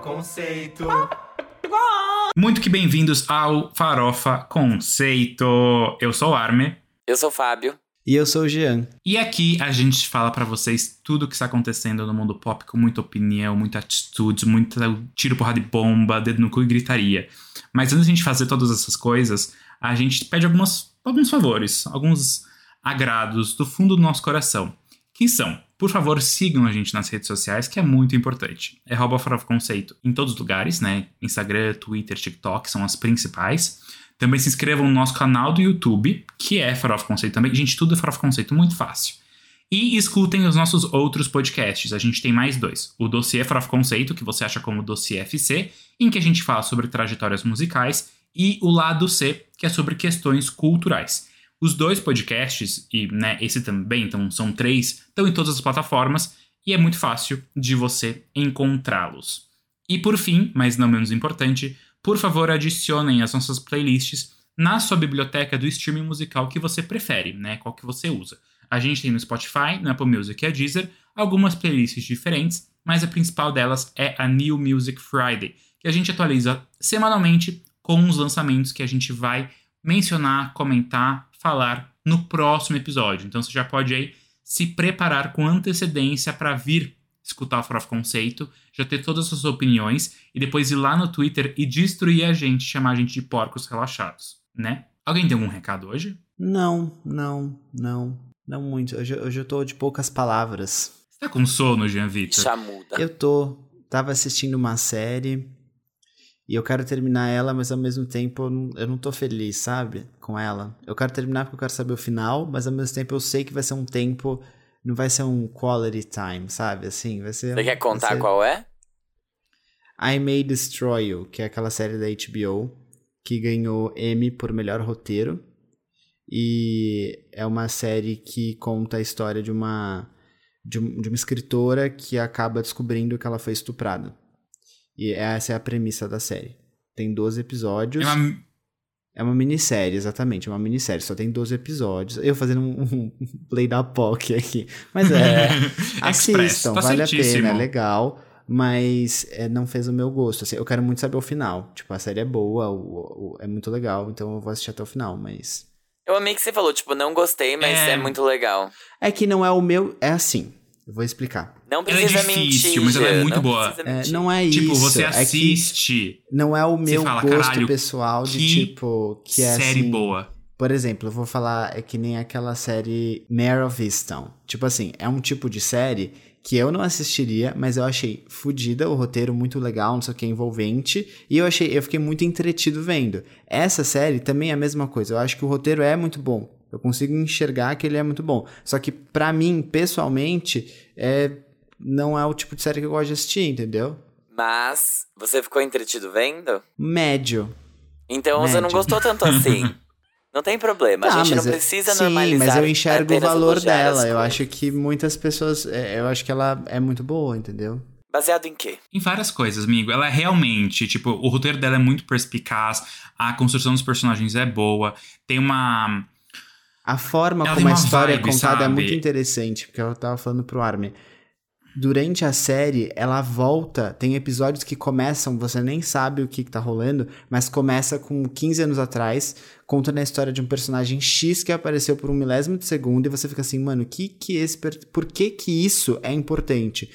Conceito. Muito que bem-vindos ao Farofa Conceito. Eu sou o Arme. Eu sou o Fábio. E eu sou o Jean. E aqui a gente fala pra vocês tudo o que está acontecendo no mundo pop com muita opinião, muita atitude, muito tiro, porrada de bomba, dedo no cu e gritaria. Mas antes de a gente fazer todas essas coisas, a gente pede algumas, alguns favores, alguns agrados do fundo do nosso coração. Que são, por favor, sigam a gente nas redes sociais, que é muito importante. É Rouba Farofa Conceito em todos os lugares, né? Instagram, Twitter, TikTok são as principais. Também se inscrevam no nosso canal do YouTube, que é Farofa Conceito também. Gente, tudo é Farofa Conceito, muito fácil. E escutem os nossos outros podcasts. A gente tem mais dois. O Dossiê Farofa Conceito, que você acha como Dossiê FC, em que a gente fala sobre trajetórias musicais. E o Lado C, que é sobre questões culturais. Os dois podcasts, e né, esse também, então são três, estão em todas as plataformas e é muito fácil de você encontrá-los. E por fim, mas não menos importante, por favor adicionem as nossas playlists na sua biblioteca do streaming musical que você prefere, né? Qual que você usa. A gente tem no Spotify, no Apple Music e a Deezer algumas playlists diferentes, mas a principal delas é a New Music Friday, que a gente atualiza semanalmente com os lançamentos que a gente vai mencionar, comentar, falar no próximo episódio. Então você já pode aí se preparar com antecedência para vir escutar o Farofa Conceito, já ter todas as suas opiniões e depois ir lá no Twitter e destruir a gente, chamar a gente de porcos relaxados, né? Alguém tem algum recado hoje? Não, não, não. Não muito. Hoje, hoje eu tô de poucas palavras. Você tá com sono, Jean Vitor? Já muda. Eu tô. Tava assistindo uma série e eu quero terminar ela, mas ao mesmo tempo eu não, eu não tô feliz, sabe? Com ela. Eu quero terminar porque eu quero saber o final, mas ao mesmo tempo eu sei que vai ser um tempo. Não vai ser um quality time, sabe? Assim, vai ser. Você quer contar ser... qual é? I May Destroy You, que é aquela série da HBO que ganhou Emmy por melhor roteiro. E é uma série que conta a história de uma, de, de uma escritora que acaba descobrindo que ela foi estuprada. E essa é a premissa da série. Tem 12 episódios. É uma... é uma minissérie, exatamente. É uma minissérie. Só tem 12 episódios. Eu fazendo um, um play da POC aqui. Mas é. assistam, tá vale certíssimo. a pena, é legal. Mas é, não fez o meu gosto. Assim, eu quero muito saber o final. Tipo, a série é boa, o, o, é muito legal. Então eu vou assistir até o final, mas. Eu amei que você falou, tipo, não gostei, mas É. é, muito legal. É que não é o meu. É assim. Eu vou explicar. Não Ela é precisa difícil, mentir. mas ela é muito não boa. É, não é Tipo, isso. você é que assiste não é o meu fala, gosto "Caralho, pessoal de que tipo. Que é série assim, boa. Por exemplo, eu vou falar, é que nem aquela série Mare of Easttown. Tipo assim, é um tipo de série que eu não assistiria, mas eu achei fodida, o roteiro muito legal, não sei o que, envolvente, e eu achei, eu fiquei muito entretido vendo. Essa série também é a mesma coisa, eu acho que o roteiro é muito bom. Eu consigo enxergar que ele é muito bom. Só que pra mim, pessoalmente, é não é o tipo de série que eu gosto de assistir, entendeu? Mas, você ficou entretido vendo? Médio. Então você não Médio. gostou tanto assim. Não tem problema, a Tá, gente não mas eu- precisa sim, normalizar. mas eu enxergo o valor dela. Eu acho que muitas pessoas. é, Eu acho que ela é muito boa, entendeu? Baseado em quê? Em várias coisas, amigo. Ela é realmente, tipo, o roteiro dela é muito perspicaz, a construção dos personagens é boa, tem uma. A forma Ela como a história vibe, é contada é sabe? muito interessante, porque eu tava falando pro Armin. Durante a série, ela volta. Tem episódios que começam, você nem sabe o que, que tá rolando, mas começa com 15 anos atrás, contando a história de um personagem X que apareceu por um milésimo de segundo, e você fica assim, mano, que que esse per- por que que isso é importante?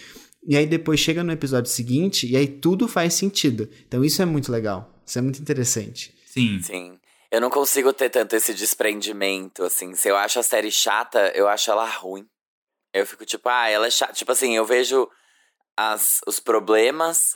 E aí depois chega no episódio seguinte, e aí tudo faz sentido. Então isso é muito legal. Isso é muito interessante. Sim. Sim. Eu não consigo ter tanto esse desprendimento, assim. Se eu acho a série chata, eu acho ela ruim. Eu fico tipo, ah, ela é chata. Tipo assim, eu vejo as, os problemas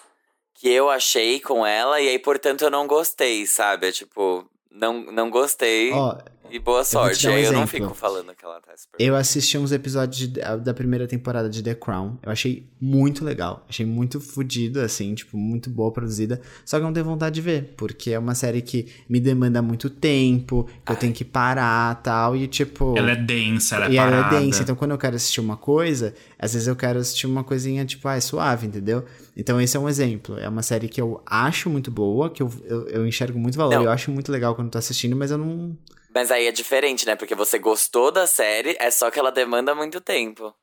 que eu achei com ela, e aí, portanto, eu não gostei, sabe? É tipo, não, não gostei Ó, e boa sorte. dar um aí eu não fico falando que ela tá super. Eu assisti uns episódios de- da primeira temporada de The Crown. Eu achei muito legal. Achei muito fodido, assim, tipo, muito boa produzida. Só que eu não tenho vontade de ver, porque é uma série que me demanda muito tempo, que eu tenho que parar tal. E, tipo. Ela é densa, ela é e ela parada. é densa. Então, quando eu quero assistir uma coisa, às vezes eu quero assistir uma coisinha, tipo, ah, é suave, entendeu? Então, esse é um exemplo. É uma série que eu acho muito boa, que eu, eu, eu enxergo muito valor. Não. Eu acho muito legal quando tô assistindo, mas eu não. Mas aí é diferente, né? Porque você gostou da série, é só que ela demanda muito tempo.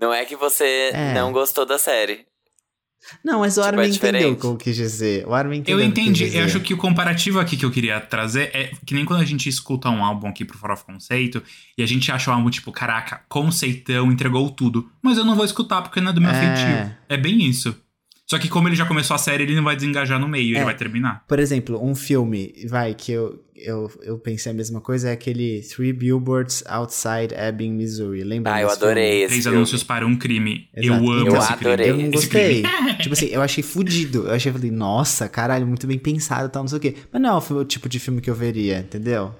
Não é que você É. não gostou da série. Não, mas o Tipo, Armin é entendeu o que eu quis dizer. O Armin entendeu Eu entendi. Eu acho que o comparativo aqui que eu queria trazer é que nem quando a gente escuta um álbum aqui pro For of Conceito e a gente acha o álbum tipo, caraca, conceitão, entregou tudo. Mas eu não vou escutar porque não é do meu É. feitio. É bem isso. Só que como ele já começou a série, ele não vai desengajar no meio, É. ele vai terminar. Por exemplo, um filme, vai, que eu, eu, eu pensei a mesma coisa, é aquele Three Billboards Outside Ebbing, Missouri. Lembra Ah, eu adorei filme? esse Três filme. anúncios para um crime. Exato. Eu amo Eu esse adorei. Eu crime. não Esse gostei. tipo assim, eu achei fudido. Eu achei, falei, nossa, caralho, muito bem pensado e tal, não sei o quê. Mas não é o tipo de filme que eu veria, entendeu?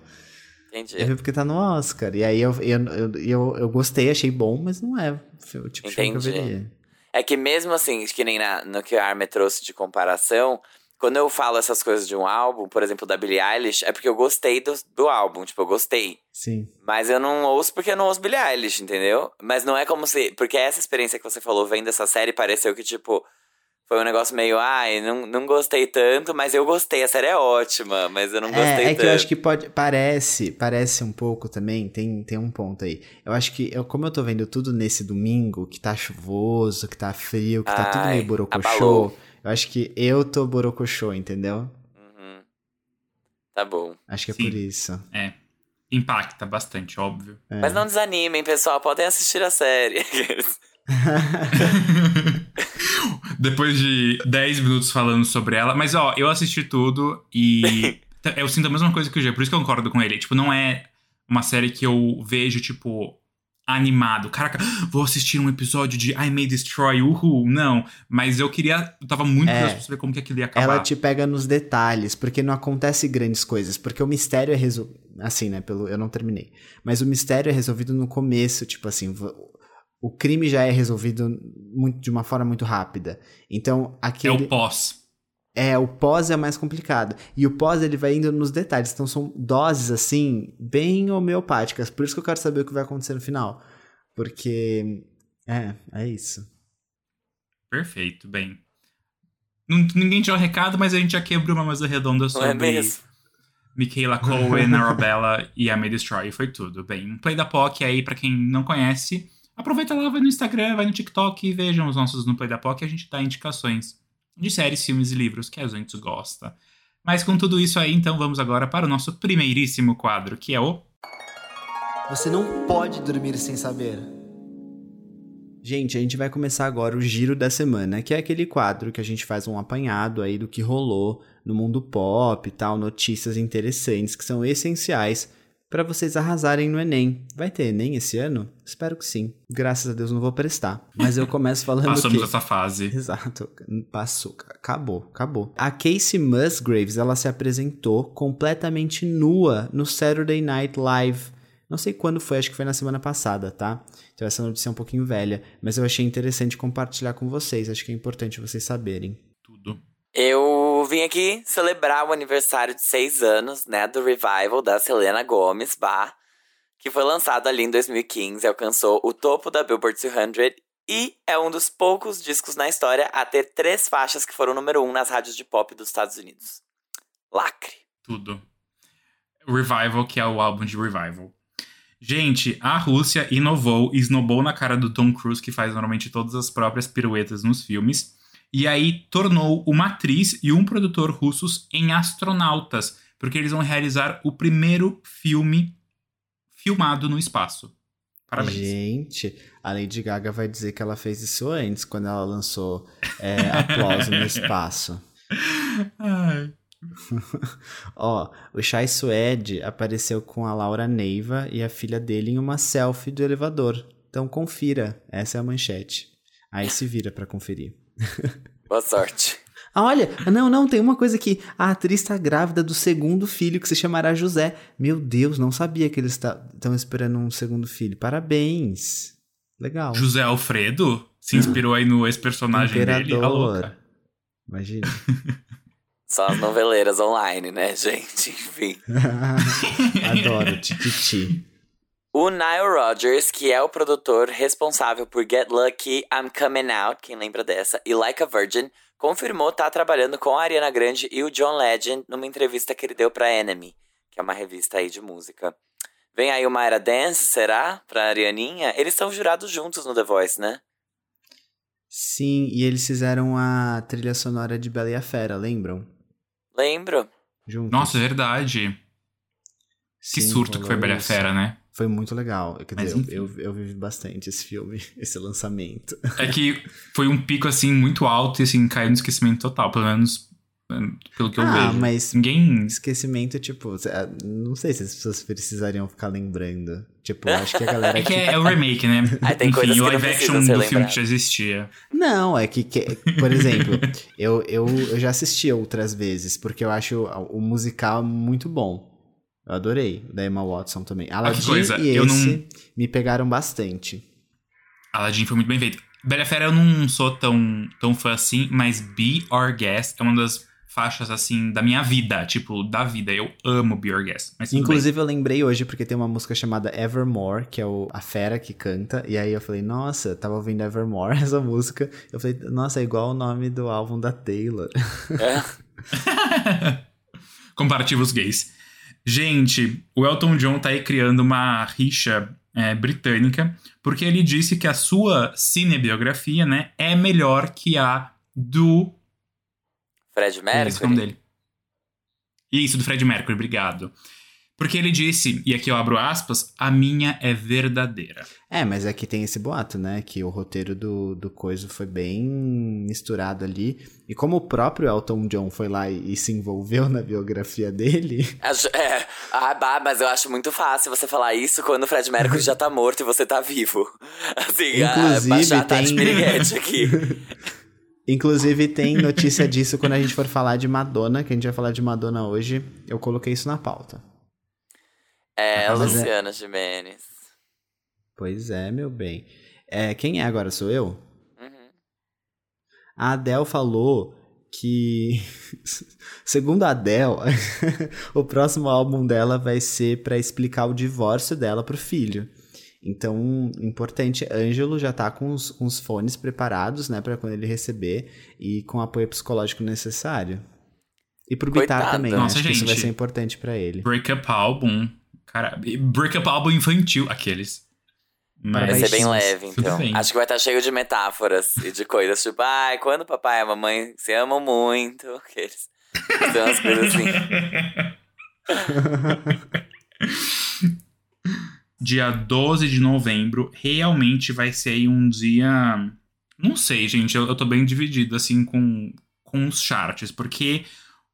Entendi. Eu vi porque tá no Oscar. E aí eu, eu, eu, eu, eu gostei, achei bom, mas não é o tipo de filme que eu veria. É que mesmo assim, que nem na- no que a Armin trouxe de comparação, quando eu falo essas coisas de um álbum, por exemplo, da Billie Eilish, é porque eu gostei do, do álbum, tipo, eu gostei. Sim. Mas eu não ouço porque eu não ouço Billie Eilish, entendeu? Mas não é como se. Porque essa experiência que você falou vendo essa série pareceu que, tipo, foi um negócio meio, ai, não, não gostei tanto, mas eu gostei, a série é ótima, mas eu não gostei É, é tanto. que eu acho que pode. Parece, parece um pouco também, tem, tem um ponto aí. Eu acho que, eu, como eu tô vendo tudo nesse domingo, que tá chuvoso, que tá frio, que tá tudo Ai, meio borocochô, abalou. Eu acho que eu tô borocochô, entendeu? Uhum. Tá bom. Acho que é Sim. por isso. É. Impacta bastante, óbvio. É. Mas não desanimem, pessoal, podem assistir a série. Depois de 10 minutos falando sobre ela. Mas, ó, eu assisti tudo e eu sinto a mesma coisa que o G, por isso que eu concordo com ele. Tipo, não é uma série que eu vejo, tipo, animado. Caraca, vou assistir um episódio de I May Destroy, uhul. Não. Mas eu queria. Eu tava muito É. curioso pra saber como que aquilo ia acabar. Ela te pega nos detalhes, porque não acontece grandes coisas, porque o mistério é resolvido. Assim, né? Pelo, eu não terminei. Mas o mistério é resolvido no começo, tipo assim. O crime já é resolvido muito, de uma forma muito rápida. Então, É aquele. o pós. É, o pós é mais complicado. E o pós, ele vai indo nos detalhes. Então, são doses, assim, bem homeopáticas. Por isso que eu quero saber o que vai acontecer no final. Porque. É, é isso. Perfeito, bem. Não- ninguém tinha o recado, mas a gente já quebrou uma mesa redonda Não sobre é mesmo? Michaela Cohen, Arabella e a May Destroy. Foi tudo. Bem, um Play da POC aí, pra quem não conhece. Aproveita lá, vai no Instagram, vai no TikTok e vejam os nossos no Play da POC. A gente dá indicações de séries, filmes e livros que a gente gosta. Mas com tudo isso aí, então vamos agora para o nosso primeiríssimo quadro, que é o. Você não pode dormir sem saber. Gente, a gente vai começar agora o giro da semana, que é aquele quadro que a gente faz um apanhado aí do que rolou no mundo pop e tal, notícias interessantes que são essenciais para vocês arrasarem no Enem. Vai ter Enem esse ano? Espero que sim. Graças a Deus não vou prestar. Mas eu começo falando Passamos que... essa fase. Exato, passou, acabou, acabou. A Casey Musgraves, ela se apresentou completamente nua no Saturday Night Live. Não sei quando foi, acho que foi na semana passada, tá? Então essa notícia é um pouquinho velha, mas eu achei interessante compartilhar com vocês, acho que é importante vocês saberem. Tudo. Eu vim aqui celebrar o aniversário de seis anos, né, do revival da Selena Gomez, Bah, que foi lançado ali em 2015, alcançou o topo da Billboard 200 e é um dos poucos discos na história a ter três faixas que foram número um nas rádios de pop dos Estados Unidos. Lacre. Tudo. Revival, que é o álbum de Revival. Gente, a Rússia inovou e snobou na cara do Tom Cruise, que faz normalmente todas as próprias piruetas nos filmes, e aí tornou uma atriz e um produtor russos em astronautas, porque eles vão realizar o primeiro filme filmado no espaço. Parabéns. Gente, a Lady Gaga vai dizer que ela fez isso antes, quando ela lançou é, Aplauso no Espaço. Ai. Ó, o Chai Suede apareceu com a Laura Neiva e a filha dele em uma selfie do elevador. Então confira, essa é a manchete. Aí se vira pra conferir. Boa sorte. Ah, olha, não, não, tem uma coisa aqui. A atriz tá grávida do segundo filho, que se chamará José. Meu Deus, não sabia que eles estão esperando um segundo filho. Parabéns. Legal. José Alfredo se inspirou aí no ex-personagem dele. A Imperador. louca. Imagina. Só as noveleiras online, né, gente? Enfim. Adoro, Tititi. O Nile Rodgers, que é o produtor responsável por Get Lucky, I'm Coming Out, quem lembra dessa, e Like a Virgin, confirmou estar trabalhando com a Ariana Grande e o John Legend numa entrevista que ele deu pra Enemy, que é uma revista aí de música. Vem aí uma era dance, será? Pra Arianinha? Eles estão jurados juntos no The Voice, né? Sim, e eles fizeram a trilha sonora de Bela e a Fera, lembram? Lembro. Juntos. Nossa, é verdade. Que Sim, surto que foi Bela e a. Fera, né? Foi muito legal. Quer dizer, eu, eu, eu vivi bastante esse filme, esse lançamento. É que foi um pico, assim, muito alto e, assim, caiu no esquecimento total. Pelo menos hum, pelo que eu ah, vejo. mas Ninguém... esquecimento, tipo, ah, não sei se as pessoas precisariam ficar lembrando. Tipo, acho que a galera É que é, é o remake, né? Ah, tem Enfim, coisas o live action do filme que já existia. Não, é que, que- por exemplo, eu, eu, eu já assisti outras vezes, porque eu acho o musical muito bom. Eu adorei, da Emma Watson também. Aladdin coisa, e eu esse não- me pegaram bastante. Aladdin foi muito bem feito. Bela Fera eu não sou tão, tão fã assim, mas Be Our Guest é uma das faixas, assim, da minha vida. Tipo, da vida. Eu amo Be Our Guest. Mas tudo bem. Inclusive, eu lembrei hoje porque tem uma música chamada Evermore, que é o, a fera que canta. E aí eu falei, nossa, tava ouvindo Evermore, essa música. Eu falei, nossa, é igual o nome do álbum da Taylor. É. Comparativos gays. Gente, o Elton John tá aí criando uma rixa é, britânica, porque ele disse que a sua cinebiografia, né, é melhor que a do. Fred é o nome Mercury. Isso, do Fred Mercury, obrigado. Porque ele disse, e aqui eu abro aspas, a minha é verdadeira. É, mas aqui tem esse boato, né? Que o roteiro do, do Coiso foi bem misturado ali. E como o próprio Elton John foi lá e, e se envolveu na biografia dele, Acho- É, ah, bah, mas eu acho muito fácil você falar isso quando o Fred Mercury já tá morto e você tá vivo. Assim, Inclusive, ah, baixar a Tati tem- aqui. Inclusive, tem notícia disso quando a gente for falar de Madonna, que a gente vai falar de Madonna hoje. Eu coloquei isso na pauta. É, Mas é- Luciana Gimenez. Pois é, meu bem. É, quem é agora? Sou eu? Uhum. A Adele falou que, segundo a Adele, o próximo álbum dela vai ser pra explicar o divórcio dela pro filho. Então, importante, Ângelo já tá com os, com os fones preparados, né, para quando ele receber e com o apoio psicológico necessário. E pro Bitar Coitado. também, né? Nossa, acho que isso vai gente. ser importante pra ele. Breakup Album. Cara, breakup Album infantil, aqueles. Vai Mas- ser bem leve, então. bem. Acho que vai estar cheio de metáforas e de coisas tipo, ai, quando o papai e a mamãe se amam muito. Aqueles. Tem umas coisas assim. dia 12 de novembro, realmente vai ser aí um dia. Não sei, gente, eu, eu tô bem dividido assim com, com os charts, porque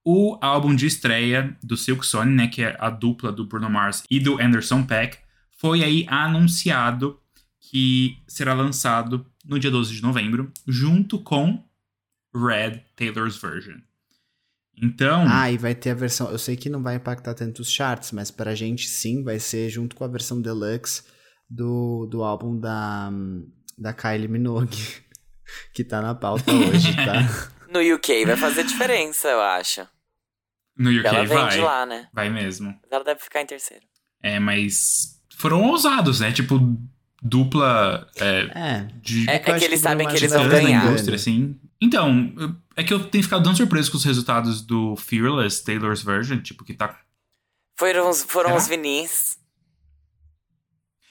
o álbum de estreia do Silk Sonic, né, que é a dupla do Bruno Mars e do Anderson Paak, foi aí anunciado que será lançado no dia 12 de novembro, junto com Red Taylor's Version. Então, Ah, e vai ter a versão. Eu sei que não vai impactar tanto os charts, mas pra gente sim vai ser junto com a versão deluxe do, do álbum da, da Kylie Minogue, que tá na pauta hoje, tá? No UK vai fazer diferença, eu acho. no UK ela vem vai. de lá, né? Vai mesmo. Mas ela deve ficar em terceiro. É, mas foram ousados, né? Tipo, dupla é, É. de É- que é acho que eles sabem que eles vão ganhar. indústria, assim. Então, é que eu tenho ficado tão surpreso com os resultados do Fearless Taylor's Version, tipo, que tá. Foram, os- foram Será? os vinis.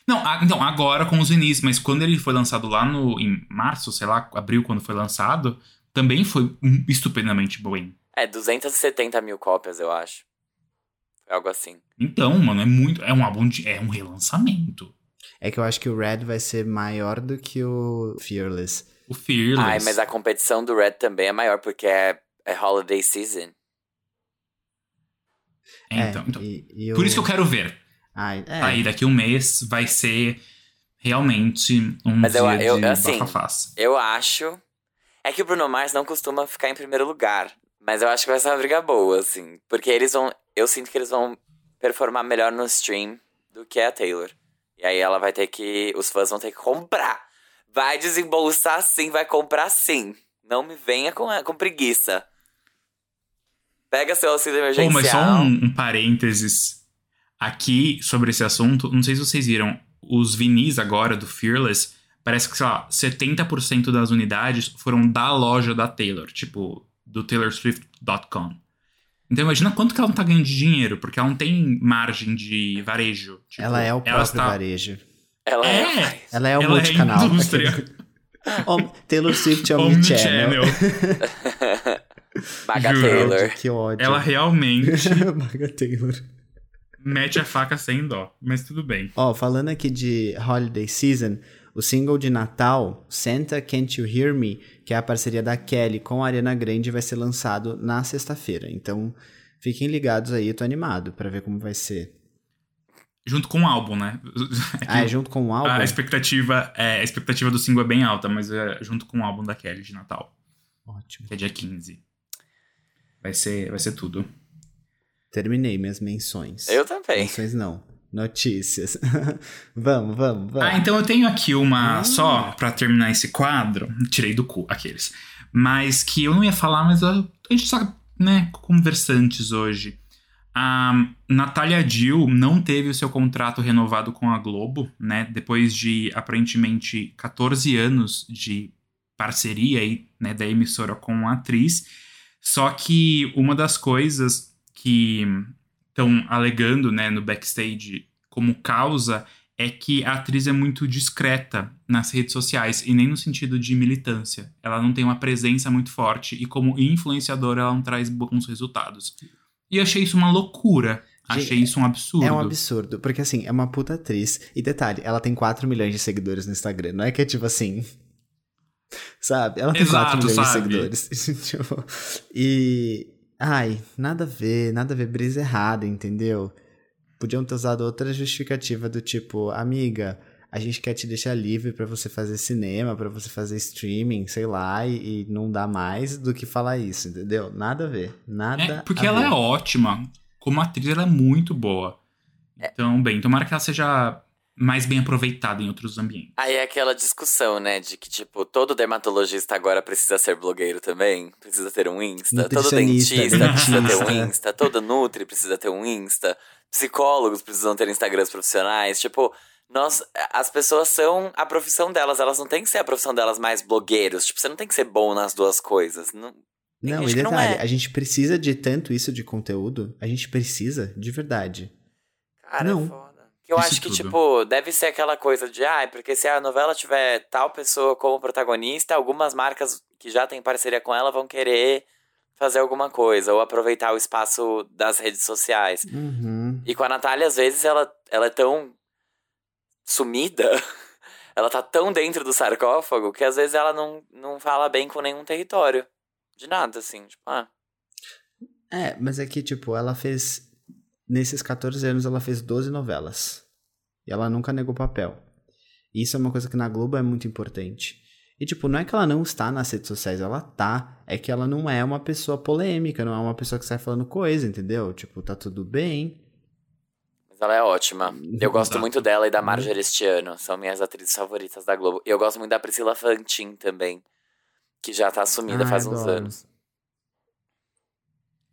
Não, a- então, agora com os vinis, mas quando ele foi lançado lá no, em março, sei lá, abril, quando foi lançado, também foi estupendamente bom. É, 270 mil cópias, eu acho. Algo assim. Então, mano, é muito. É um álbum de. É um relançamento. É que eu acho que o Red vai ser maior do que o Fearless. O Fearless. Ai, mas a competição do Red também é maior, porque é, é holiday season. É, então, então. e- e Por o- isso que eu quero ver. Ai, é. Aí daqui um mês vai ser realmente um Mas eu- dia eu- de assim. Eu acho. É que o Bruno Mars não costuma ficar em primeiro lugar. Mas eu acho que vai ser uma briga boa, assim. Porque eles vão. Eu sinto que eles vão performar melhor no stream do que a Taylor. E aí ela vai ter que. Os fãs vão ter que comprar. Vai desembolsar sim, vai comprar sim. Não me venha com, com preguiça. Pega seu auxílio Pô, emergencial. mas só um, um parênteses aqui sobre esse assunto. Não sei se vocês viram, os vinis agora do Fearless, parece que, sei lá, 70% das unidades foram da loja da Taylor, tipo, do TaylorSwift.com. Então imagina quanto que ela não tá ganhando de dinheiro, porque ela não tem margem de varejo. Tipo, ela é o ela próprio está- varejo. Ela É. é. Ela é o Ela é multicanal. indústria. Om- Taylor Swift Omnichannel. Baga Juro. Taylor. Que ódio. Ela realmente Baga Taylor. mete a faca sem dó. Mas tudo bem. Ó, falando aqui de Holiday Season, o single de Natal, Santa Can't You Hear Me, que é a parceria da Kelly com a Ariana Grande, vai ser lançado na sexta-feira. Então, fiquem ligados aí, eu tô animado pra ver como vai ser. Junto com o álbum, né? Ah, é junto com o álbum? A expectativa, é, a expectativa do single é bem alta, mas é junto com o álbum da Kelly de Natal, Ótimo. que é dia 15. Vai ser, vai ser tudo. Terminei minhas menções. Eu também. Menções não. Notícias. vamos, vamos, vamos. Ah, então eu tenho aqui uma Ah. só pra terminar esse quadro. Tirei do cu aqueles. Mas que eu não ia falar, mas a a gente só, né, conversantes hoje. A Natália Dill não teve o seu contrato renovado com a Globo, né? Depois de aparentemente 14 anos de parceria aí, né, da emissora com a atriz. Só que uma das coisas que estão alegando, né, no backstage como causa é que a atriz é muito discreta nas redes sociais e nem no sentido de militância. Ela não tem uma presença muito forte e como influenciadora ela não traz bons resultados. E eu achei isso uma loucura. Achei isso um absurdo. É um absurdo, porque assim, é uma puta atriz. E detalhe, ela tem 4 milhões de seguidores no Instagram. Não é que é tipo assim. Sabe? Ela tem Exato, 4 milhões sabe? de seguidores. Tipo, e. Ai, nada a ver, nada a ver, brisa errada, entendeu? Podiam ter usado outra justificativa do tipo, amiga, a gente quer te deixar livre pra você fazer cinema, pra você fazer streaming, sei lá, e, e não dá mais do que falar isso, entendeu? Nada a ver, nada É, porque a ela ver. é ótima. Como atriz, ela é muito boa. Então, bem, tomara que ela seja mais bem aproveitada em outros ambientes. Aí é aquela discussão, né? De que, tipo, todo dermatologista agora precisa ser blogueiro também. Precisa ter um Insta. Todo dentista precisa ter um. Insta. Todo Nutri precisa ter um Insta. Psicólogos precisam ter Instagrams profissionais. Tipo, nós, as pessoas são a profissão delas. Elas não têm que ser a profissão delas mais blogueiros. Tipo, você não tem que ser bom nas duas coisas. Não, Não, e que não detalhe, é. a gente precisa de tanto isso de conteúdo? A gente precisa, de verdade. Cara, Não. é foda. Eu Isso acho que, tudo. tipo, deve ser aquela coisa de, ah, porque se a novela tiver tal pessoa como protagonista, algumas marcas que já têm parceria com ela vão querer fazer alguma coisa, ou aproveitar o espaço das redes sociais. Uhum. E com a Natália, às vezes, ela, ela é tão sumida, ela tá tão dentro do sarcófago, que às vezes ela não, não fala bem com nenhum território. De nada, assim, tipo, ah. É, mas é que, tipo, ela fez. Nesses 14 anos, ela fez 12 novelas. E ela nunca negou papel. E isso é uma coisa que na Globo é muito importante. E, tipo, não é que ela não está nas redes sociais, ela tá. É que ela não é uma pessoa polêmica, não é uma pessoa que sai falando coisa, entendeu? Tipo, tá tudo bem. Mas ela é ótima. Eu gosto muito dela e da Marjorie este ano. São minhas atrizes favoritas da Globo. E eu gosto muito da Priscila Fantin também. Que já tá sumida Ai, faz uns adoro. anos.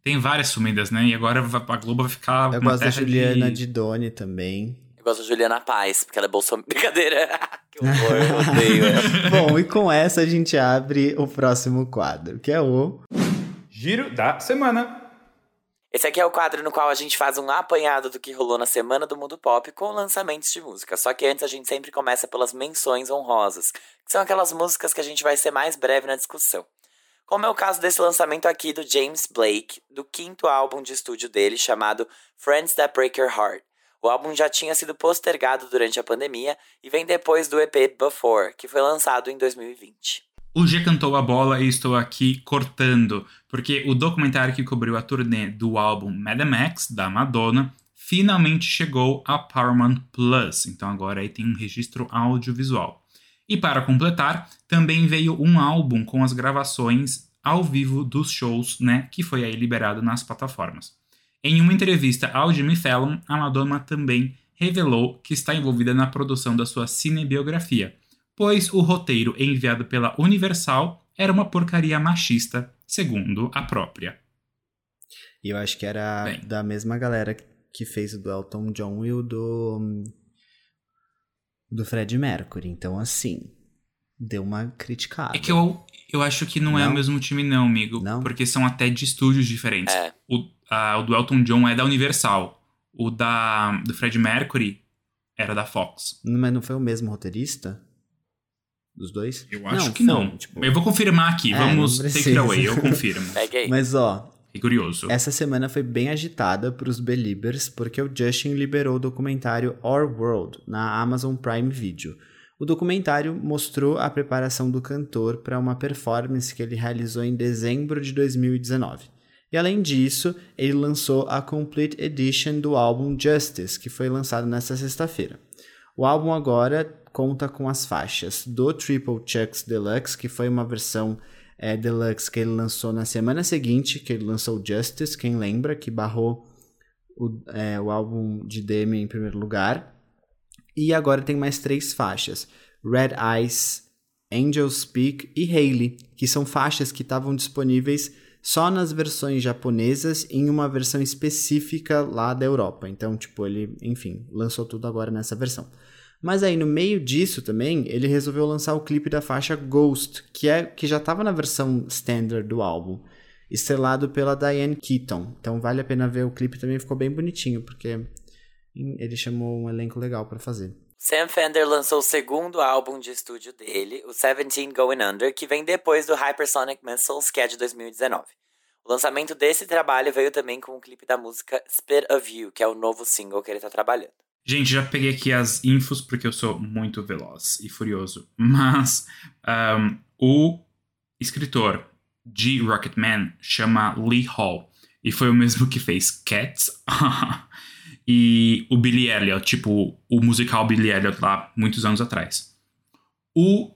Tem várias sumidas, né? E agora a Globo vai ficar. Eu gosto da Juliana de... Didone também. Eu gosto da Juliana Paz, porque ela é bolsominion. Brincadeira! que horror, eu odeio ela. Bom, e com essa a gente abre o próximo quadro, que é o. Giro da semana. Esse aqui é o quadro no qual a gente faz um apanhado do que rolou na semana do mundo pop com lançamentos de música. Só que antes a gente sempre começa pelas menções honrosas, que são aquelas músicas que a gente vai ser mais breve na discussão. Como é o caso desse lançamento aqui do James Blake, do quinto álbum de estúdio dele, chamado Friends That Break Your Heart. O álbum já tinha sido postergado durante a pandemia e vem depois do EP Before, que foi lançado em 2020. O G cantou a bola e estou aqui cortando, porque o documentário que cobriu a turnê do álbum Mad Max, da Madonna, finalmente chegou a Paramount Plus. Então agora aí tem um registro audiovisual. E para completar, também veio um álbum com as gravações ao vivo dos shows, né, que foi aí liberado nas plataformas. Em uma entrevista ao Jimmy Fallon, a Madonna também revelou que está envolvida na produção da sua cinebiografia, pois o roteiro enviado pela Universal era uma porcaria machista, segundo a própria. E eu acho que era Bem. da mesma galera que fez o do Elton John e o do. Do Fred Mercury. Então, assim, deu uma criticada. É que eu, eu acho que não, é Não? o mesmo time, não, amigo. Não? Porque são até de estúdios diferentes. É. O, a- o do Elton John é da Universal. O da, do Fred Mercury era da Fox. Mas não foi o mesmo roteirista? dos dois? Eu acho não, que não. tipo- Eu vou confirmar aqui. É, Vamos take it away. Eu confirmo. Mas ó, Essa semana foi bem agitada pros Beliebers porque o Justin liberou o documentário Our World na Amazon Prime Video. O documentário mostrou a preparação do cantor para uma performance que ele realizou em dezembro de 2019. E além disso, ele lançou a Complete Edition do álbum Justice, que foi lançado nesta sexta-feira. O álbum agora conta com as faixas do Triple Chucks Deluxe, que foi uma versão é, Deluxe que ele lançou na semana seguinte, que ele lançou Justice, quem lembra, que barrou o, é, o álbum de Demi em primeiro lugar. E agora tem mais três faixas: Red Eyes, Angel Speak e Hailey, que são faixas que estavam disponíveis só nas versões japonesas em uma versão específica lá da Europa. Então, tipo, ele, enfim, lançou tudo agora nessa versão. Mas aí no meio disso também, ele resolveu lançar o clipe da faixa Ghost, que é que já estava na versão standard do álbum, estrelado pela Diane Keaton. Então vale a pena ver o clipe também ficou bem bonitinho, porque ele chamou um elenco legal pra fazer. Sam Fender lançou o segundo álbum de estúdio dele, o Seventeen Going Under, que vem depois do Hypersonic Missiles, que é de 2019. O lançamento desse trabalho veio também com o clipe da música Spit of You, que é o novo single que ele tá trabalhando. Gente, já peguei aqui as infos porque eu sou muito veloz e furioso. Mas um, o escritor de Rocketman chama Lee Hall. E foi o mesmo que fez Cats e o Billy Elliot, tipo o musical Billy Elliot lá muitos anos atrás. O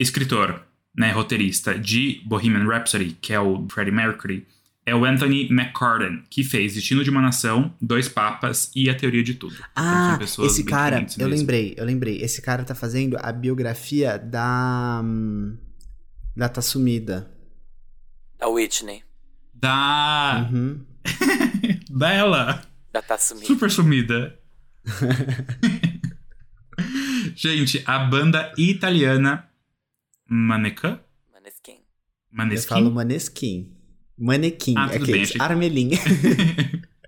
escritor, né, roteirista de Bohemian Rhapsody, que é o Freddie Mercury, é o Anthony McCartan, que fez Destino de uma Nação, Dois Papas e A Teoria de Tudo. Então, Ah, pessoas esse cara, eu mesmo. lembrei, eu lembrei. Esse cara tá fazendo a biografia da. hum, da Tá Sumida. Da Whitney, Da. Uhum. Dela! da Tatsumi. Super sumida. Gente, a banda italiana Maneca? Maneskin. Eu Maneskin? falo maneskin. Manequim, Ah, é tudo bem, achei- armelim.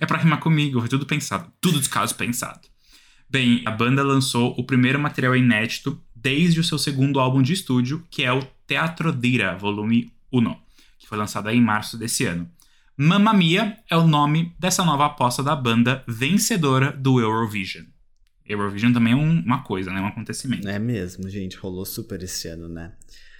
é pra rimar comigo, foi tudo pensado. Tudo de caso pensado. Bem, a banda lançou o primeiro material inédito desde o seu segundo álbum de estúdio, que é o Teatro Dira, volume 1, que foi lançado em março desse ano. Mamma Mia é o nome dessa nova aposta da banda vencedora do Eurovision. Eurovision também é um- uma coisa, né? Um acontecimento. É mesmo, gente, rolou super esse ano, né?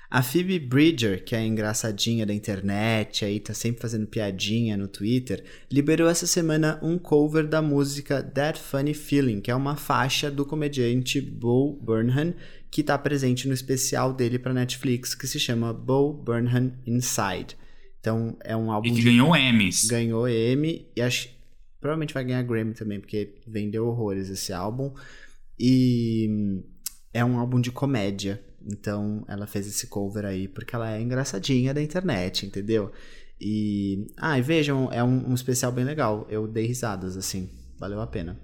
A Phoebe Bridger, que é a engraçadinha da internet, aí tá sempre fazendo piadinha no Twitter, liberou essa semana um cover da música That Funny Feeling, que é uma faixa do comediante Bo Burnham, que tá presente no especial dele pra Netflix, que se chama Bo Burnham Inside. Então é um álbum E que de ganhou Emmys. ganhou M e acho provavelmente vai ganhar Grammy também, porque vendeu horrores esse álbum. E hum, é um álbum de comédia. Então ela fez esse cover aí porque ela é engraçadinha da internet, entendeu? E. Ah, e vejam, é um, um especial bem legal. Eu dei risadas, assim. Valeu a pena.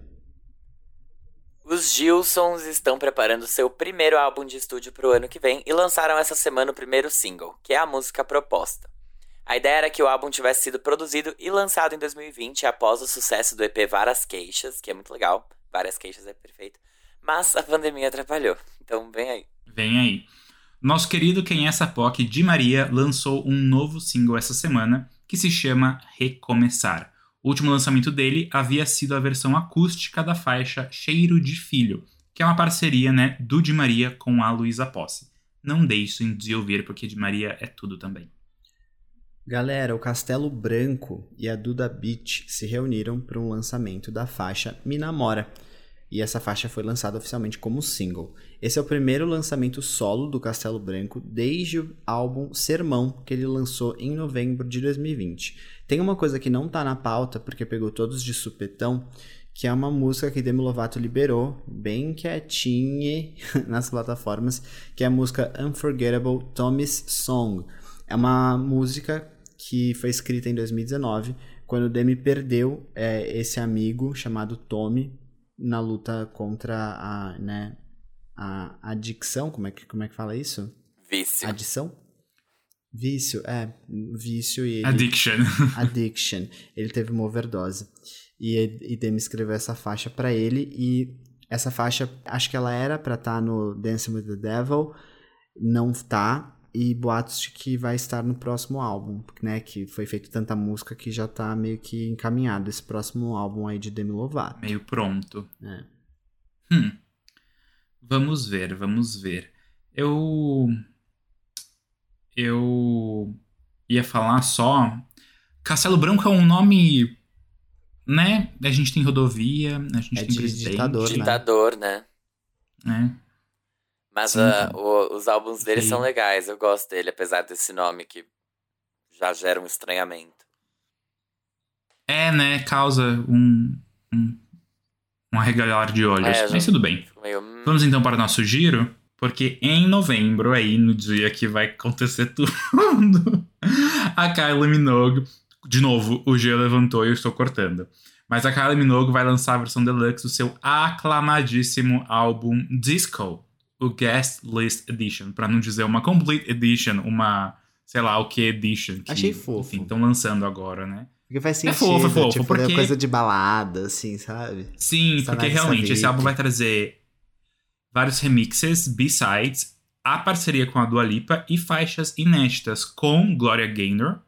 Os Gilsons estão preparando seu primeiro álbum de estúdio pro ano que vem e lançaram essa semana o primeiro single, que é a música Proposta. A ideia era que o álbum tivesse sido produzido e lançado em 2020 após o sucesso do EP Várias Queixas, que é muito legal. Várias Queixas é perfeito. Mas a pandemia atrapalhou. Então vem aí. Vem aí. Nosso querido Quem é Sapoc de Maria lançou um novo single essa semana que se chama Recomeçar. O último lançamento dele havia sido a versão acústica da faixa Cheiro de Filho, que é uma parceria né, do Di Maria com a Luísa Posse. Não deixem de ouvir, porque Di Maria é tudo também. Galera, o Castelo Branco e a Duda Beat se reuniram para um lançamento da faixa Me Namora. E essa faixa foi lançada oficialmente como single. Esse é o primeiro lançamento solo do Castelo Branco desde o álbum Sermão, que ele lançou em novembro de 2020. Tem uma coisa que não tá na pauta, porque pegou todos de supetão, que é uma música que Demi Lovato liberou, bem quietinha nas plataformas, que é a música Unforgettable Tommy's Song. É uma música que foi escrita em 2019, quando Demi perdeu é, esse amigo chamado Tommy na luta contra a, né, a adicção, como é que, como é que fala isso? Vício. Adição? Vício, é, vício e ele, Addiction. addiction. Ele teve uma overdose. E, e Demi escreveu essa faixa pra ele e Essa faixa, acho que ela era pra estar no Dancing with the Devil, não tá. E boatos de que vai estar no próximo álbum, né? Que foi feito tanta música que já tá meio que encaminhado esse próximo álbum aí de Demi Lovato. Meio pronto. É. Hum. Vamos ver, vamos ver. Eu. Eu. ia falar só. Castelo Branco é um nome. Né? A gente tem rodovia, a gente É tem de presidente. ditador, né? Ditador, né? né? Mas Sim, ah, o- os álbuns dele Sim. são legais, eu gosto dele, apesar desse nome que já gera um estranhamento. É, né? Causa um. um, um arregalhar de olhos. É, Mas tudo bem. Meio. hum, Vamos então para o nosso giro, porque em novembro, aí no dia que vai acontecer tudo, a Kylie Minogue, de novo, o G levantou e eu estou cortando. Mas a Kylie Minogue vai lançar a versão deluxe do seu aclamadíssimo álbum Disco, o Guest List Edition, para não dizer uma Complete Edition, uma sei lá o que edition. Que, Achei fofo. Enfim, estão lançando agora, né? Porque faz É sentido, fofo, é fofo, tipo, porque- é coisa de balada, assim, sabe? Sim, porque realmente esse álbum vai trazer vários remixes, B-sides, a parceria com a Dua Lipa e faixas inéditas com Gloria Gaynor,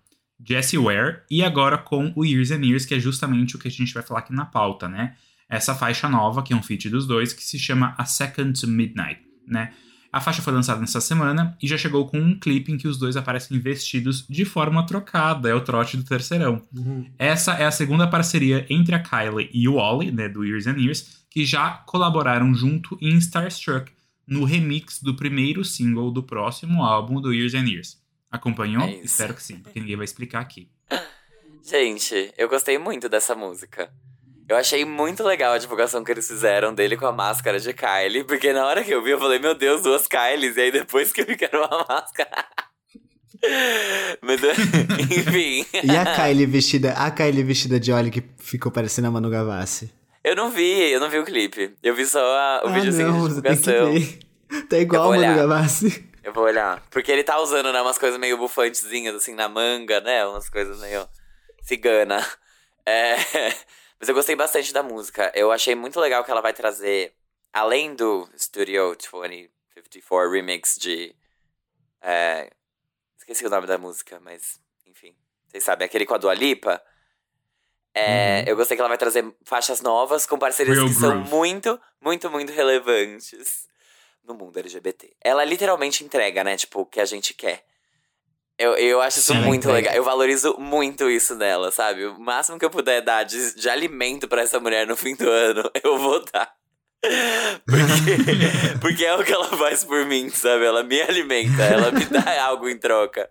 Jessie Ware e agora com o Years and Years, que é justamente o que a gente vai falar aqui na pauta, né? Essa faixa nova, que é um feat dos dois, que se chama A Second to Midnight, né? A faixa foi lançada nessa semana e já chegou com um clipe em que os dois aparecem vestidos de forma trocada, é o trote do terceirão. Essa é a segunda parceria entre a Kylie e o Ollie, né, do Years and Years, que já colaboraram junto em Starstruck, no remix do primeiro single do próximo álbum do Years and Years. Acompanhou? É. Espero que sim, porque ninguém vai explicar aqui. Gente, eu gostei muito dessa música. Eu achei muito legal a divulgação que eles fizeram dele com a máscara de Kylie, porque na hora que eu vi, eu falei, meu Deus, duas Kylies, e aí depois que eu vi que era uma máscara. Mas, enfim. E a Kylie vestida, a Kylie vestida de óleo que ficou parecendo a Manu Gavassi. Eu não vi, eu não vi o clipe. Eu vi só a- o ah, videozinho não, de divulgação. Tá igual a Manu. Gavassi. Eu vou olhar. Porque ele tá usando, né, umas coisas meio bufantezinhas, assim, na manga, né? Umas coisas meio cigana. É... Mas eu gostei bastante da música. Eu achei muito legal que ela vai trazer, além do Studio 2054 remix de. é, Esqueci o nome da música, mas enfim. Vocês sabem, aquele com a Dua Lipa. É, Uhum. Eu gostei que ela vai trazer faixas novas com parcerias Real que são groove. muito, muito, muito relevantes no mundo LGBT. Ela literalmente entrega, né? Tipo, o que a gente quer. Eu, eu acho isso Sim, muito legal. Eu valorizo muito isso nela, sabe? O máximo que eu puder dar de, de alimento pra essa mulher no fim do ano, eu vou dar. Porque, porque é o que ela faz por mim, sabe? Ela me alimenta, ela me dá algo em troca.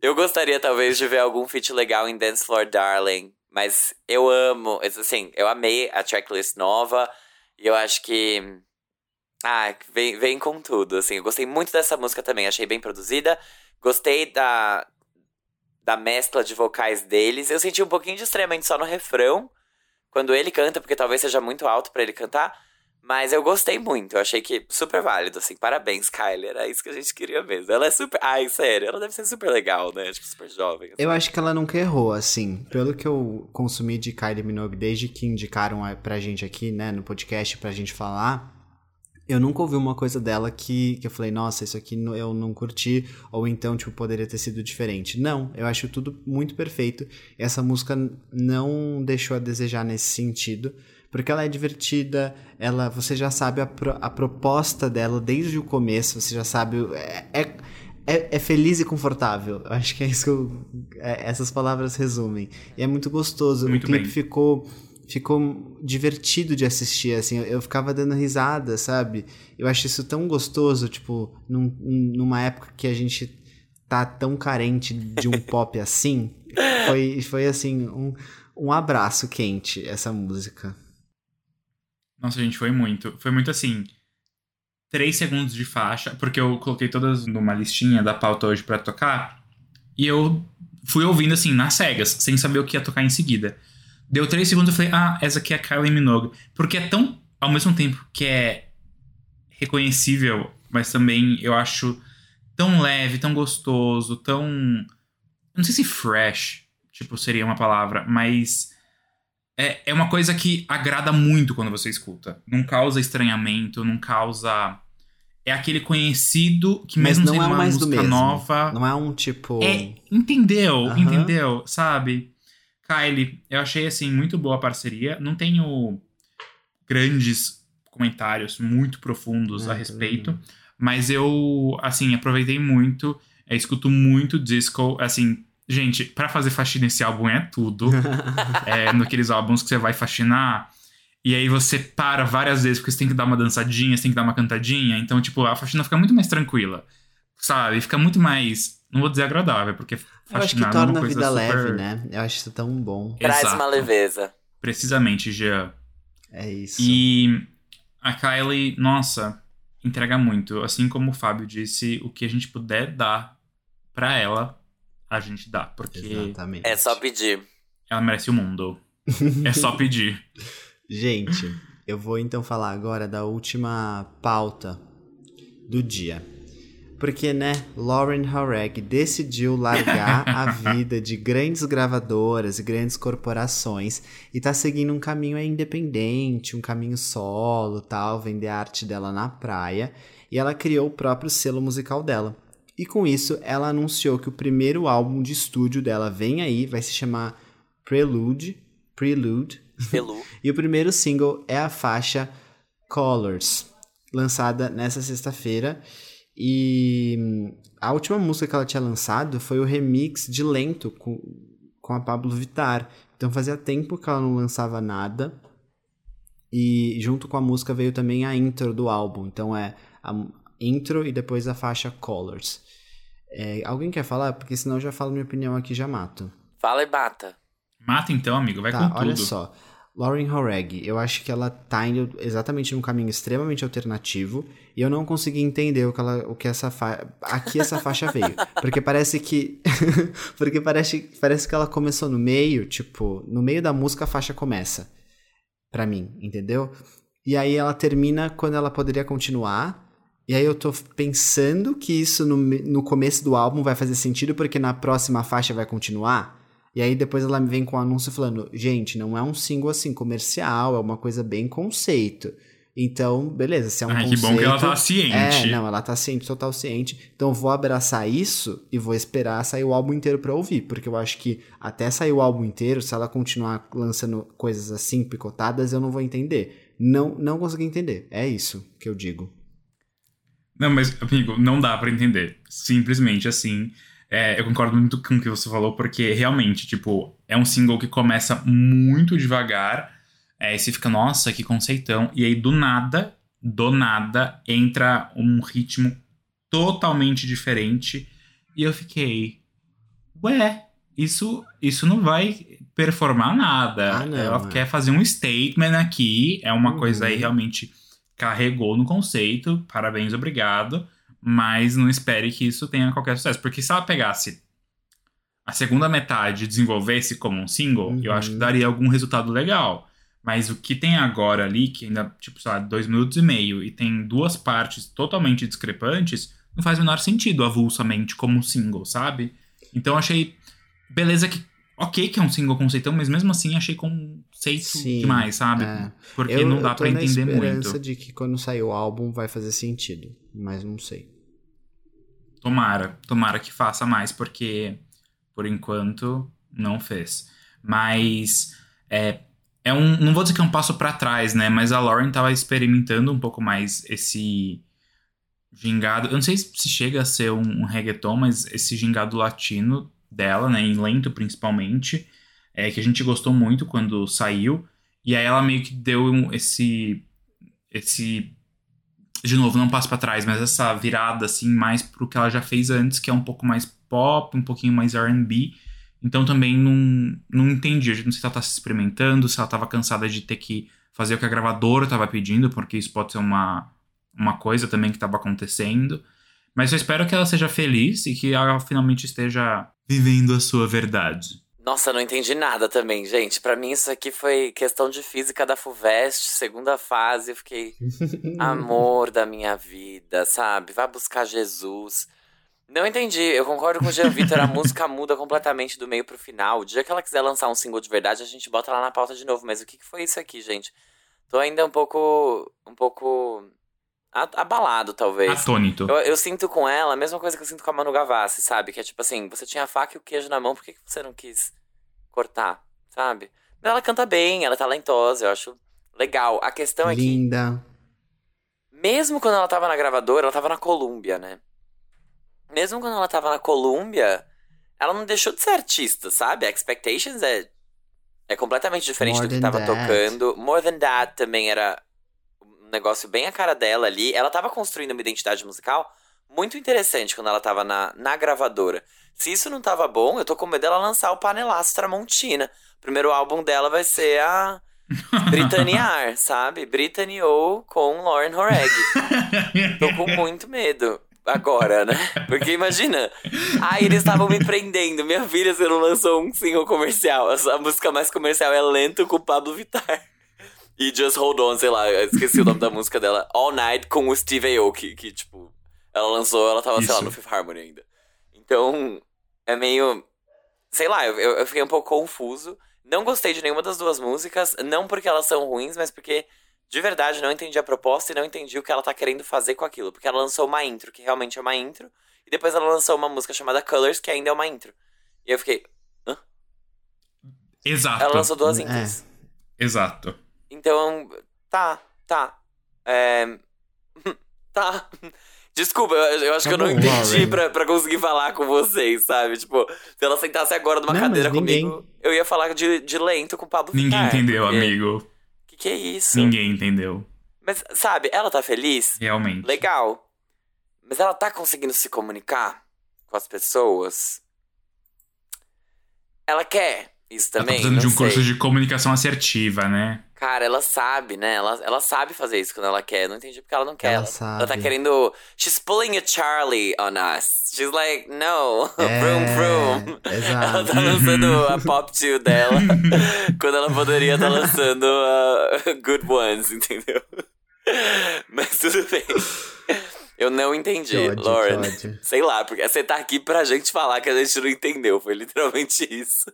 Eu gostaria, talvez, de ver algum feat legal em Dance Floor Darling. Mas eu amo, assim, eu amei a checklist nova. E eu acho que. Ah, vem, vem com tudo, assim. Eu gostei muito dessa música também, achei bem produzida. Gostei da, da mescla de vocais deles. Eu senti um pouquinho de estranhamento só no refrão, quando ele canta, porque talvez seja muito alto pra ele cantar. Mas eu gostei muito, eu achei que super válido, assim. Parabéns, Kylie, era isso que a gente queria mesmo. Ela é super. Ai, sério, ela deve ser super legal, né? Tipo, super jovem. assim. Eu acho que ela nunca errou, assim. Pelo que eu consumi de Kylie Minogue desde que indicaram pra gente aqui, né, no podcast pra gente falar, eu nunca ouvi uma coisa dela que, que eu falei, nossa, isso aqui eu não curti, ou então, tipo, poderia ter sido diferente. Não, eu acho tudo muito perfeito. Essa música não deixou a desejar nesse sentido. Porque ela é divertida, ela, você já sabe a, pro- a proposta dela desde o começo, você já sabe. É, é, é- é feliz e confortável. Eu acho que é isso que eu, é- essas palavras resumem. E é muito gostoso. Muito o clipe bem. ficou ficou divertido de assistir, assim. Eu, eu ficava dando risada, sabe? Eu acho isso tão gostoso, tipo, num- numa época que a gente tá tão carente de um pop assim. Foi, foi assim, um, um abraço quente essa música. Nossa, gente, foi muito. Foi muito assim. Três segundos de faixa, porque eu coloquei todas numa listinha da pauta hoje pra tocar. E eu fui ouvindo assim, nas cegas, sem saber o que ia tocar em seguida. Deu três segundos eu falei, ah, essa aqui é a Kylie Minogue. Porque é tão, ao mesmo tempo que é reconhecível, mas também eu acho tão leve, tão gostoso, tão. Não sei se fresh, tipo, seria uma palavra, mas é, é uma coisa que agrada muito quando você escuta. Não causa estranhamento, não causa. É aquele conhecido que Mas mesmo não sendo é uma mais do música mesmo. nova. Não é um tipo. É, entendeu, entendeu, sabe? Kylie, eu achei assim muito boa a parceria. Não tenho grandes comentários muito profundos É, a também respeito, mas eu assim aproveitei muito, é, escuto muito disco, assim, gente, pra fazer faxina esse álbum é tudo. é, naqueles álbuns que você vai faxinar e aí você para várias vezes porque você tem que dar uma dançadinha, você tem que dar uma cantadinha, então tipo, a faxina fica muito mais tranquila. Sabe? Fica muito mais, não vou dizer agradável, porque Eu acho que torna a vida super... leve, né? Eu acho isso tão bom. Traz Exato. uma leveza. Precisamente, Jean. É isso. E a Kylie, nossa, entrega muito. Assim como o Fábio disse, o que a gente puder dar pra ela, a gente dá. Porque Exatamente. É só pedir. ela merece o mundo. é só pedir. Gente, eu vou então falar agora da última pauta do dia. Porque, né, Lauren Horeg decidiu largar a vida de grandes gravadoras e grandes corporações e tá seguindo um caminho independente, um caminho solo, tal, vender a arte dela na praia, e ela criou o próprio selo musical dela. E com isso, ela anunciou que o primeiro álbum de estúdio dela vem aí, vai se chamar Prelude, Prelude, Pelu. e o primeiro single é a faixa Colors, lançada nessa sexta-feira. E hum, a última música que ela tinha lançado foi o remix de Lento com, com a Pablo Vittar. Então fazia tempo que ela não lançava nada. E junto com a música veio também a intro do álbum. Então é a intro e depois a faixa Colors. É, alguém quer falar? Porque senão eu já falo minha opinião aqui e já mato. Fala e bata. Mata então, amigo, vai Tá, com olha tudo. só. Lauren Horeg, eu acho que ela tá indo exatamente num caminho extremamente alternativo e eu não consegui entender o que, ela, o que essa fa... aqui essa faixa veio, porque parece que porque parece, parece que ela começou no meio, tipo, no meio da música a faixa começa. Pra mim, entendeu? E aí ela termina quando ela poderia continuar. E aí eu tô pensando que isso no, no começo do álbum vai fazer sentido porque na próxima faixa vai continuar. E aí depois ela me vem com um anúncio falando, gente, não é um single assim comercial, é uma coisa bem conceito. Então, beleza, se é um Ai, que conceito... bom que ela tá ciente. É, não, ela tá ciente, total ciente. Então eu vou abraçar isso e vou esperar sair o álbum inteiro pra ouvir, porque eu acho que até sair o álbum inteiro, se ela continuar lançando coisas assim picotadas, eu não vou entender. Não, não consegui entender. É isso que eu digo. Não, mas, amigo, não dá pra entender. Simplesmente assim. É, eu concordo muito com o que você falou, porque realmente, tipo, é um single que começa muito devagar. É, e você fica, nossa, que conceitão. E aí, do nada, do nada, entra um ritmo totalmente diferente. E eu fiquei, ué, isso, isso não vai performar nada. Ah, não, Ela é. quer fazer um statement aqui. É uma Uhum. coisa aí realmente carregou no conceito. Parabéns, obrigado. Mas não espere que isso tenha qualquer sucesso. Porque se ela pegasse a segunda metade e desenvolvesse como um single, eu Uhum. acho que daria algum resultado legal. Mas o que tem agora ali, que ainda, tipo, sei lá, dois minutos e meio, e tem duas partes totalmente discrepantes, não faz o menor sentido avulsamente como um single, sabe? Então eu achei. Beleza que. Ok que é um single conceitão, mas mesmo assim achei conceito Sim, demais, sabe? é. Porque eu, não dá eu tô pra na entender esperança muito. de que quando sair o álbum vai fazer sentido, mas não sei. Tomara, tomara que faça mais, porque por enquanto não fez. Mas é, é um. Não vou dizer que é um passo pra trás, né? Mas a Lauren tava experimentando um pouco mais esse gingado. Eu não sei se chega a ser um, um reggaeton, mas esse gingado latino dela, né? Em lento principalmente. É, que a gente gostou muito quando saiu. E aí ela meio que deu um- esse. Esse de novo, não passo pra trás, mas essa virada assim mais pro que ela já fez antes, que é um pouco mais pop, um pouquinho mais R&B. Então também não, não entendi, não sei se ela tá se experimentando, se ela tava cansada de ter que fazer o que a gravadora tava pedindo, porque isso pode ser uma, uma coisa também que tava acontecendo. Mas eu espero que ela seja feliz e que ela finalmente esteja vivendo a sua verdade. Nossa, não entendi nada também, gente. Pra mim isso aqui foi questão de física da FUVEST, segunda fase. Eu fiquei, amor da minha vida, sabe? Vai buscar Jesus. Não entendi. Eu concordo com o Jean Vitor. A música muda completamente do meio pro final. O dia que ela quiser lançar um single de verdade, a gente bota lá na pauta de novo. Mas o que, que foi isso aqui, gente? Tô ainda um pouco. um pouco. Abalado, talvez. Atônito. Eu, eu, sinto com ela a mesma coisa que eu sinto com a Manu Gavassi, sabe? Que é tipo assim, você tinha a faca e o queijo na mão, por que, que você não quis cortar, sabe? Ela canta bem, ela é talentosa, eu acho legal. A questão é Linda. que. Linda. Mesmo quando ela tava na gravadora, ela tava na Colômbia, né? Mesmo quando ela tava na Colômbia, ela não deixou de ser artista, sabe? A Expectations é, é completamente diferente More do que tava That. tocando. More Than That também era negócio bem a cara dela ali. Ela tava construindo uma identidade musical muito interessante quando ela tava na, na gravadora. Se isso não tava bom, eu tô com medo dela lançar o Panelaço Tramontina. O primeiro álbum dela vai ser a Britanniar, sabe? Britanniou com Lauren Horeg. Tô com muito medo agora, né? Porque imagina, ai, eles estavam me prendendo. Minha filha, você não lançou um single comercial. A música mais comercial é Lento com o Pablo Vittar. E Just Hold On, sei lá, eu esqueci o nome da música dela. All Night com o Steve Aoki, que, tipo, ela lançou, ela tava, sei lá, Isso. no Fifth Harmony ainda. Então, é meio. Sei lá, eu, eu fiquei um pouco confuso. Não gostei de nenhuma das duas músicas, não porque elas são ruins, mas porque de verdade não entendi a proposta e não entendi o que ela tá querendo fazer com aquilo. Porque ela lançou uma intro, que realmente é uma intro, e depois ela lançou uma música chamada Colors, que ainda é uma intro. E eu fiquei. Exato. Ela lançou duas É. intros. Exato. Então, tá, tá. É. tá. Desculpa, eu, eu acho Tá que eu não bom, entendi pra, pra conseguir falar com vocês, sabe? Tipo, se ela sentasse agora numa Não, cadeira ninguém- comigo, eu ia falar de, de lento com o Pablo Ninguém entendeu, porque- amigo. Que que é isso? Ninguém entendeu. Mas, sabe, ela tá feliz? Realmente. Legal. Mas ela tá conseguindo se comunicar com as pessoas? Ela quer isso Ela tá também? precisando de um sei. curso de comunicação assertiva, né? Cara, ela sabe, né? Ela, ela sabe fazer isso quando ela quer. Não entendi porque ela não quer. Ela Ela, sabe. ela tá querendo. She's pulling a Charlie on us. She's like, no, É, vroom vroom. Ela Exato. tá lançando a Pop 2 dela quando ela poderia estar lançando a Good Ones, entendeu? Mas tudo bem. Eu não entendi, ódio, Lauren. Sei lá, porque você tá aqui pra gente falar que a gente não entendeu. Foi literalmente isso.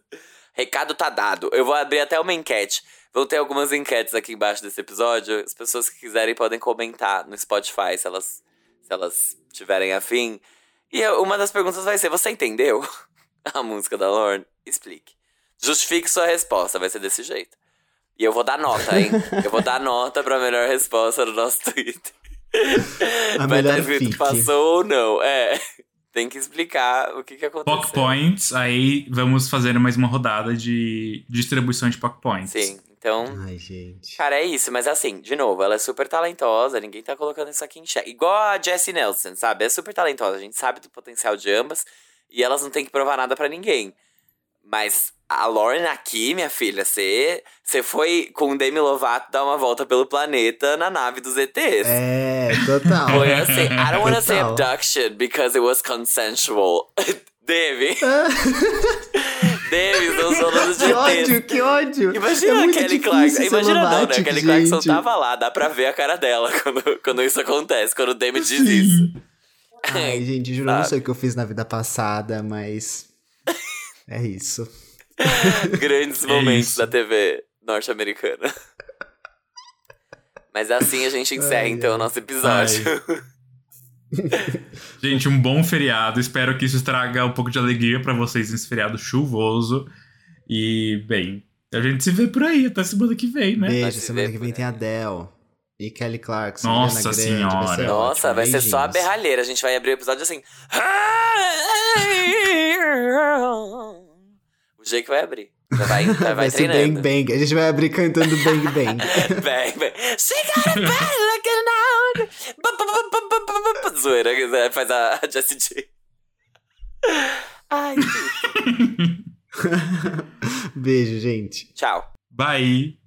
Recado tá dado. Eu vou abrir até uma enquete. Vão ter algumas enquetes aqui embaixo desse episódio. As pessoas que quiserem podem comentar no Spotify se elas, se elas tiverem afim. E uma das perguntas vai ser: Você entendeu a música da Lauren? Explique. Justifique sua resposta, vai ser desse jeito. E eu vou dar nota, hein? eu vou dar nota pra melhor resposta no nosso Twitter. A Vai estar escrito passou ou não. É. Tem que explicar o que, que aconteceu. Pock Points, aí vamos fazer mais uma rodada de distribuição de Pock Points. Sim, então. Ai, gente. Cara, é isso, mas assim, de novo, ela é super talentosa, ninguém tá colocando isso aqui em xeque. Igual a Jessie Nelson, sabe? É super talentosa, a gente sabe do potencial de ambas e elas não têm que provar nada pra ninguém. Mas a Lauren aqui, minha filha, você foi com o Demi Lovato dar uma volta pelo planeta na nave dos ETs. É, total. Foi assim, I don't wanna say Total. abduction because it was consensual. Demi. Demi, estamos falando de Que ódio, que ódio. Imagina é a Kelly Clarkson. Imagina não, né? A Kelly Clarkson gente. tava lá, dá pra ver a cara dela quando, quando isso acontece, quando o Demi diz Sim. isso. Ai, gente, juro, eu não sei o que eu fiz na vida passada, mas. É isso. Grandes É momentos isso. da TV norte-americana. Mas assim a gente encerra Ai, então o nosso episódio. Gente, um bom feriado. Espero que isso traga um pouco de alegria pra vocês nesse feriado chuvoso. E, bem, a gente se vê por aí até semana que vem, né? Beijo, se semana que vem tem. Adele. E Kelly Clarkson. Nossa Grande, Senhora. Vai Nossa, ótimo. vai ser só a berralheira. A gente vai abrir o episódio assim. O Jake vai abrir. Já vai, vai, vai Vai ser treinando. Bang Bang. A gente vai abrir cantando Bang Bang. Bang, bang. She got a bang looking out. Bu- Zoeira, faz a a Jessie J. Ai, Beijo, gente. Tchau. Bye!